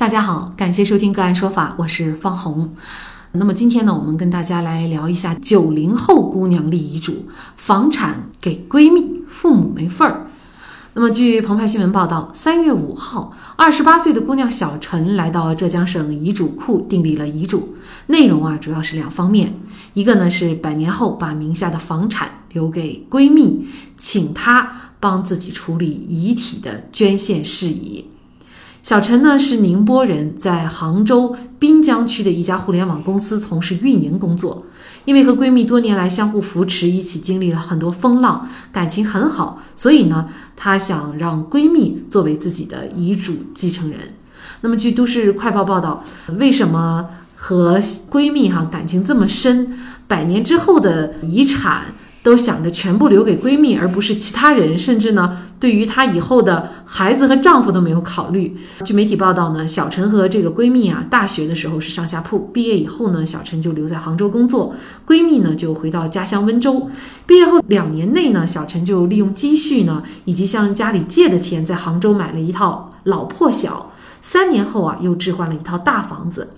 大家好，感谢收听个案说法，我是方红。那么今天呢，我们跟大家来聊一下九零后姑娘立遗嘱，房产给闺蜜，父母没份儿。那么据澎湃新闻报道，三月五号，二十八岁的姑娘小陈来到浙江省遗嘱库订立了遗嘱，内容啊主要是两方面，一个呢是百年后把名下的房产留给闺蜜，请她帮自己处理遗体的捐献事宜。小陈呢是宁波人，在杭州滨江区的一家互联网公司从事运营工作。因为和闺蜜多年来相互扶持，一起经历了很多风浪，感情很好，所以呢，她想让闺蜜作为自己的遗嘱继承人。那么，据都市快报报道，为什么和闺蜜哈感情这么深？百年之后的遗产。都想着全部留给闺蜜，而不是其他人，甚至呢，对于她以后的孩子和丈夫都没有考虑。据媒体报道呢，小陈和这个闺蜜啊，大学的时候是上下铺，毕业以后呢，小陈就留在杭州工作，闺蜜呢就回到家乡温州。毕业后两年内呢，小陈就利用积蓄呢，以及向家里借的钱，在杭州买了一套老破小。三年后啊，又置换了一套大房子。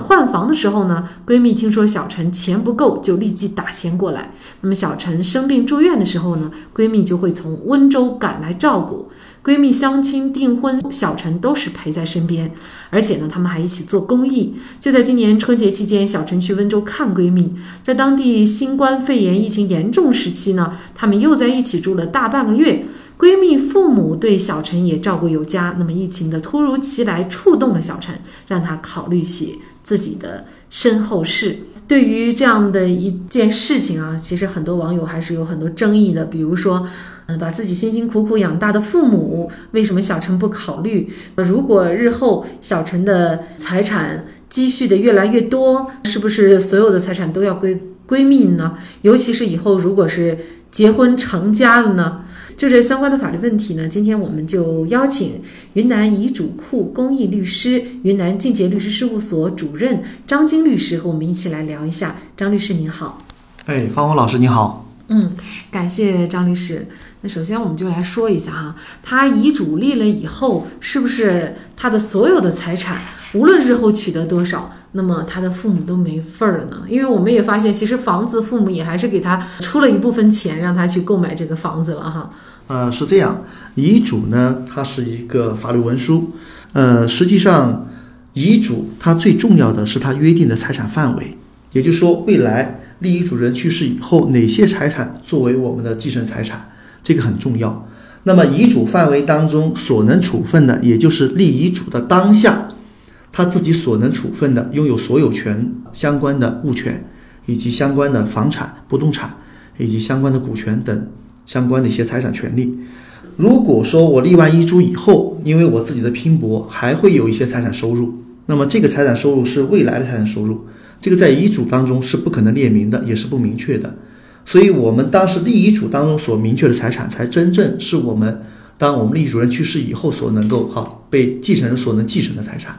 换房的时候呢，闺蜜听说小陈钱不够，就立即打钱过来。那么小陈生病住院的时候呢，闺蜜就会从温州赶来照顾。闺蜜相亲订婚，小陈都是陪在身边，而且呢，他们还一起做公益。就在今年春节期间，小陈去温州看闺蜜，在当地新冠肺炎疫情严重时期呢，他们又在一起住了大半个月。闺蜜父母对小陈也照顾有加。那么疫情的突如其来触动了小陈，让他考虑起。自己的身后事，对于这样的一件事情啊，其实很多网友还是有很多争议的。比如说，嗯，把自己辛辛苦苦养大的父母，为什么小陈不考虑？如果日后小陈的财产积蓄的越来越多，是不是所有的财产都要归闺蜜呢？尤其是以后如果是结婚成家了呢？就这相关的法律问题呢，今天我们就邀请云南遗嘱库公益律师、云南晋杰律师事务所主任张晶律师和我们一起来聊一下。张律师您好，哎，方红老师你好，嗯，感谢张律师。那首先我们就来说一下哈，他遗嘱立了以后，是不是他的所有的财产，无论日后取得多少，那么他的父母都没份儿了呢？因为我们也发现，其实房子父母也还是给他出了一部分钱，让他去购买这个房子了哈。呃，是这样，遗嘱呢，它是一个法律文书。呃，实际上，遗嘱它最重要的是它约定的财产范围，也就是说，未来立遗嘱人去世以后，哪些财产作为我们的继承财产，这个很重要。那么，遗嘱范围当中所能处分的，也就是立遗嘱的当下，他自己所能处分的，拥有所有权相关的物权，以及相关的房产、不动产，以及相关的股权等。相关的一些财产权利，如果说我立完遗嘱以后，因为我自己的拼搏，还会有一些财产收入，那么这个财产收入是未来的财产收入，这个在遗嘱当中是不可能列明的，也是不明确的。所以，我们当时立遗嘱当中所明确的财产，才真正是我们当我们立遗嘱人去世以后所能够哈被继承人所能继承的财产。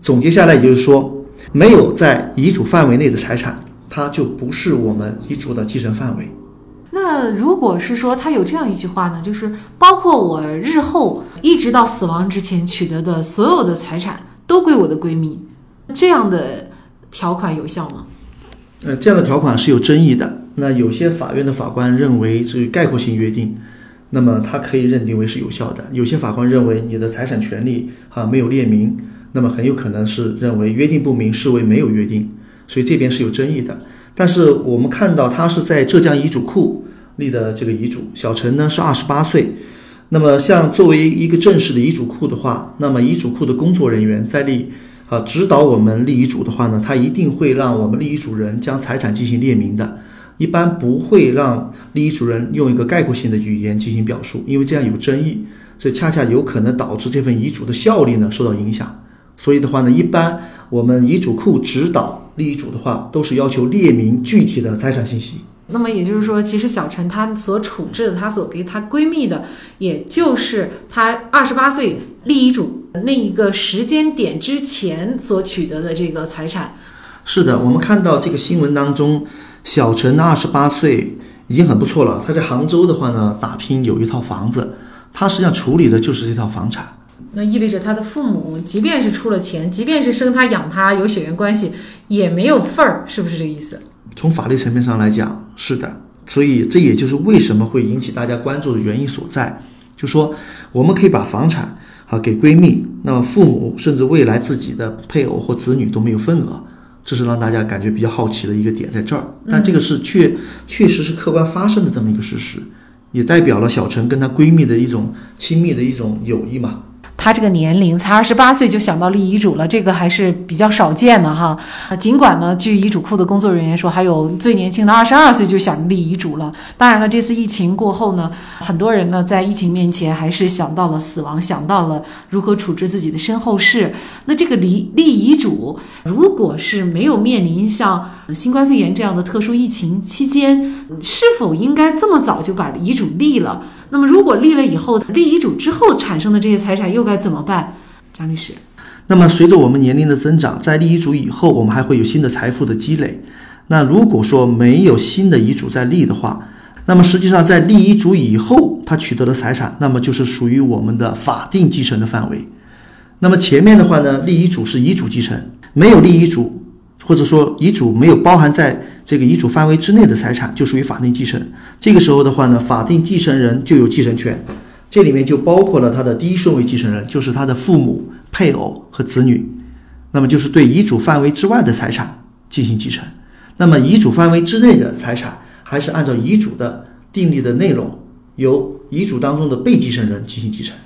总结下来，也就是说，没有在遗嘱范围内的财产，它就不是我们遗嘱的继承范围。那如果是说他有这样一句话呢，就是包括我日后一直到死亡之前取得的所有的财产都归我的闺蜜，这样的条款有效吗？呃，这样的条款是有争议的。那有些法院的法官认为是概括性约定，那么他可以认定为是有效的。有些法官认为你的财产权利啊没有列明，那么很有可能是认为约定不明，视为没有约定，所以这边是有争议的。但是我们看到他是在浙江遗嘱库立的这个遗嘱，小陈呢是二十八岁。那么像作为一个正式的遗嘱库的话，那么遗嘱库的工作人员在立啊指导我们立遗嘱的话呢，他一定会让我们立遗嘱人将财产进行列明的，一般不会让立遗嘱人用一个概括性的语言进行表述，因为这样有争议，这恰恰有可能导致这份遗嘱的效力呢受到影响。所以的话呢，一般我们遗嘱库指导。立遗嘱的话，都是要求列明具体的财产信息。那么也就是说，其实小陈她所处置的，她所给她闺蜜的，也就是她二十八岁立遗嘱那一个时间点之前所取得的这个财产。是的，我们看到这个新闻当中，小陈二十八岁已经很不错了。他在杭州的话呢，打拼有一套房子，他实际上处理的就是这套房产。那意味着他的父母，即便是出了钱，即便是生他养他有血缘关系，也没有份儿，是不是这个意思？从法律层面上来讲，是的。所以这也就是为什么会引起大家关注的原因所在。就说我们可以把房产啊给闺蜜，那么父母甚至未来自己的配偶或子女都没有份额，这是让大家感觉比较好奇的一个点在这儿。但这个是确确实是客观发生的这么一个事实，也代表了小陈跟她闺蜜的一种亲密的一种友谊嘛。他这个年龄才二十八岁就想到立遗嘱了，这个还是比较少见的哈。尽管呢，据遗嘱库的工作人员说，还有最年轻的二十二岁就想立遗嘱了。当然了，这次疫情过后呢，很多人呢在疫情面前还是想到了死亡，想到了如何处置自己的身后事。那这个立立遗嘱，如果是没有面临像新冠肺炎这样的特殊疫情期间，是否应该这么早就把遗嘱立了？那么，如果立了以后，立遗嘱之后产生的这些财产又该怎么办？张律师，那么随着我们年龄的增长，在立遗嘱以后，我们还会有新的财富的积累。那如果说没有新的遗嘱在立的话，那么实际上在立遗嘱以后，他取得的财产，那么就是属于我们的法定继承的范围。那么前面的话呢，立遗嘱是遗嘱继承，没有立遗嘱，或者说遗嘱没有包含在。这个遗嘱范围之内的财产就属于法定继承。这个时候的话呢，法定继承人就有继承权，这里面就包括了他的第一顺位继承人，就是他的父母、配偶和子女。那么就是对遗嘱范围之外的财产进行继承。那么遗嘱范围之内的财产，还是按照遗嘱的订立的内容，由遗嘱当中的被继承人进行继承。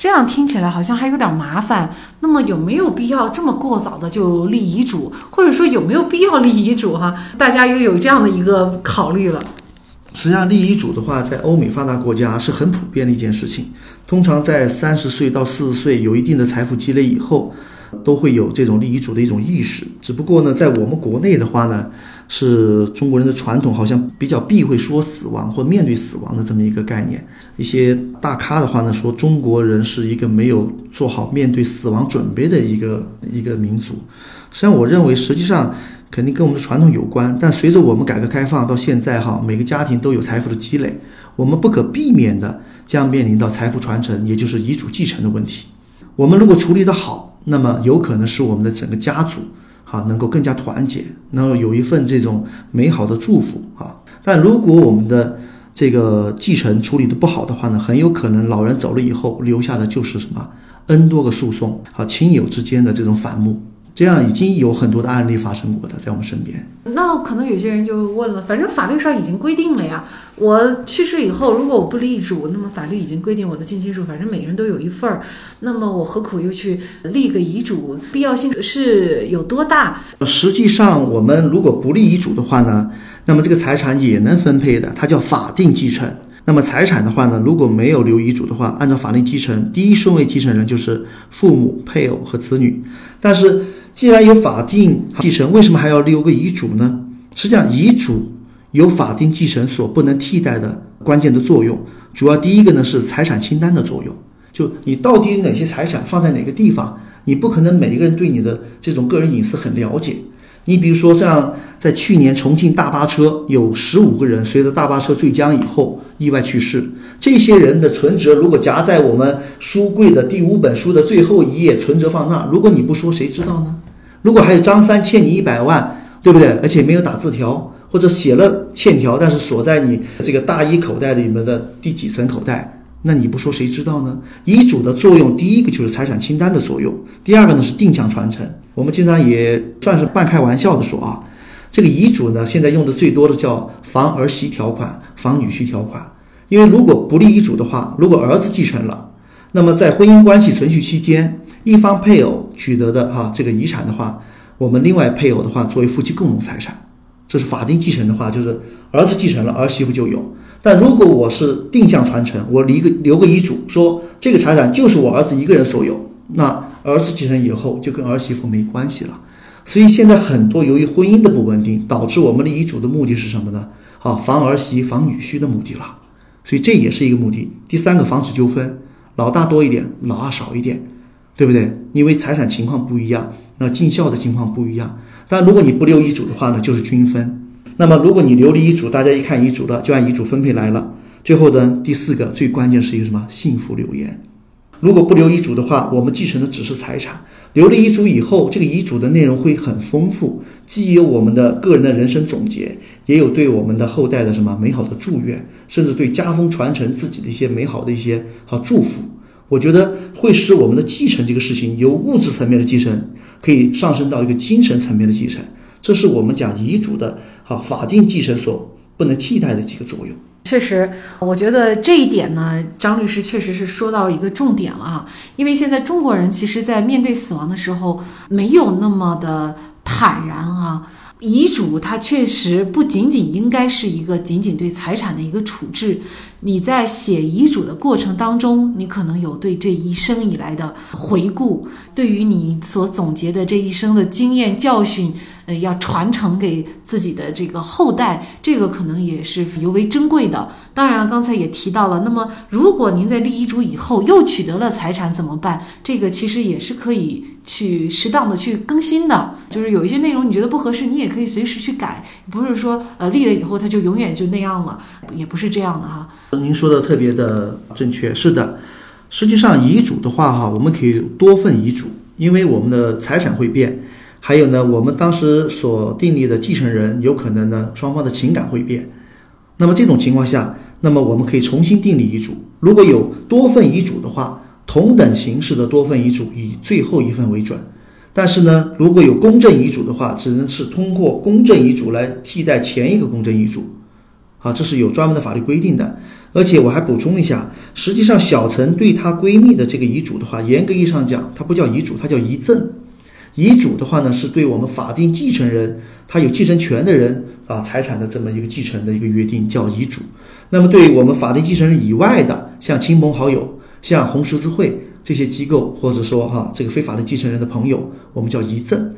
这样听起来好像还有点麻烦。那么有没有必要这么过早的就立遗嘱，或者说有没有必要立遗嘱？哈，大家又有这样的一个考虑了。实际上，立遗嘱的话，在欧美发达国家是很普遍的一件事情。通常在三十岁到四十岁有一定的财富积累以后，都会有这种立遗嘱的一种意识。只不过呢，在我们国内的话呢。是中国人的传统，好像比较避讳说死亡或面对死亡的这么一个概念。一些大咖的话呢，说中国人是一个没有做好面对死亡准备的一个一个民族。实际上，我认为实际上肯定跟我们的传统有关。但随着我们改革开放到现在，哈，每个家庭都有财富的积累，我们不可避免的将面临到财富传承，也就是遗嘱继承的问题。我们如果处理得好，那么有可能是我们的整个家族。啊，能够更加团结，能够有一份这种美好的祝福啊。但如果我们的这个继承处理的不好的话呢，很有可能老人走了以后，留下的就是什么 N 多个诉讼和亲友之间的这种反目。这样已经有很多的案例发生过的，在我们身边。那可能有些人就问了，反正法律上已经规定了呀。我去世以后，如果我不立遗嘱，那么法律已经规定我的近亲属，反正每个人都有一份儿。那么我何苦又去立个遗嘱？必要性是有多大？实际上，我们如果不立遗嘱的话呢，那么这个财产也能分配的，它叫法定继承。那么财产的话呢，如果没有留遗嘱的话，按照法定继承，第一顺位继承人就是父母、配偶和子女。但是既然有法定继承，为什么还要留个遗嘱呢？实际上，遗嘱有法定继承所不能替代的关键的作用。主要第一个呢是财产清单的作用，就你到底有哪些财产放在哪个地方，你不可能每一个人对你的这种个人隐私很了解。你比如说，像在去年重庆大巴车有十五个人随着大巴车坠江以后意外去世，这些人的存折如果夹在我们书柜的第五本书的最后一页，存折放那，如果你不说，谁知道呢？如果还有张三欠你一百万，对不对？而且没有打字条，或者写了欠条，但是锁在你这个大衣口袋里面的第几层口袋，那你不说谁知道呢？遗嘱的作用，第一个就是财产清单的作用，第二个呢是定向传承。我们经常也算是半开玩笑的说啊，这个遗嘱呢现在用的最多的叫防儿媳条款、防女婿条款，因为如果不立遗嘱的话，如果儿子继承了，那么在婚姻关系存续期间。一方配偶取得的哈这个遗产的话，我们另外配偶的话作为夫妻共同财产，这是法定继承的话，就是儿子继承了，儿媳妇就有。但如果我是定向传承，我离个留个遗嘱，说这个财产就是我儿子一个人所有，那儿子继承以后就跟儿媳妇没关系了。所以现在很多由于婚姻的不稳定，导致我们的遗嘱的目的是什么呢？好，防儿媳、防女婿的目的了。所以这也是一个目的。第三个，防止纠纷，老大多一点，老二少一点。对不对？因为财产情况不一样，那尽孝的情况不一样。但如果你不留遗嘱的话呢，就是均分。那么如果你留了遗嘱，大家一看遗嘱了，就按遗嘱分配来了。最后呢，第四个最关键是一个什么？幸福留言。如果不留遗嘱的话，我们继承的只是财产。留了遗嘱以后，这个遗嘱的内容会很丰富，既有我们的个人的人生总结，也有对我们的后代的什么美好的祝愿，甚至对家风传承自己的一些美好的一些好祝福。我觉得会使我们的继承这个事情由物质层面的继承，可以上升到一个精神层面的继承。这是我们讲遗嘱的啊法定继承所不能替代的几个作用。确实，我觉得这一点呢，张律师确实是说到一个重点了哈。因为现在中国人其实，在面对死亡的时候，没有那么的坦然啊。遗嘱它确实不仅仅应该是一个仅仅对财产的一个处置。你在写遗嘱的过程当中，你可能有对这一生以来的回顾，对于你所总结的这一生的经验教训，呃，要传承给自己的这个后代，这个可能也是尤为珍贵的。当然了，刚才也提到了，那么如果您在立遗嘱以后又取得了财产怎么办？这个其实也是可以去适当的去更新的，就是有一些内容你觉得不合适，你也可以随时去改，不是说呃立了以后它就永远就那样了，也不是这样的哈。您说的特别的正确，是的。实际上遗嘱的话，哈，我们可以多份遗嘱，因为我们的财产会变，还有呢，我们当时所订立的继承人有可能呢，双方的情感会变。那么这种情况下，那么我们可以重新订立遗嘱。如果有多份遗嘱的话，同等形式的多份遗嘱以最后一份为准。但是呢，如果有公证遗嘱的话，只能是通过公证遗嘱来替代前一个公证遗嘱。啊，这是有专门的法律规定的。而且我还补充一下，实际上小陈对她闺蜜的这个遗嘱的话，严格意义上讲，它不叫遗嘱，它叫遗赠。遗嘱的话呢，是对我们法定继承人，他有继承权的人啊，财产的这么一个继承的一个约定，叫遗嘱。那么对我们法定继承人以外的，像亲朋好友、像红十字会这些机构，或者说哈这个非法定继承人的朋友，我们叫遗赠。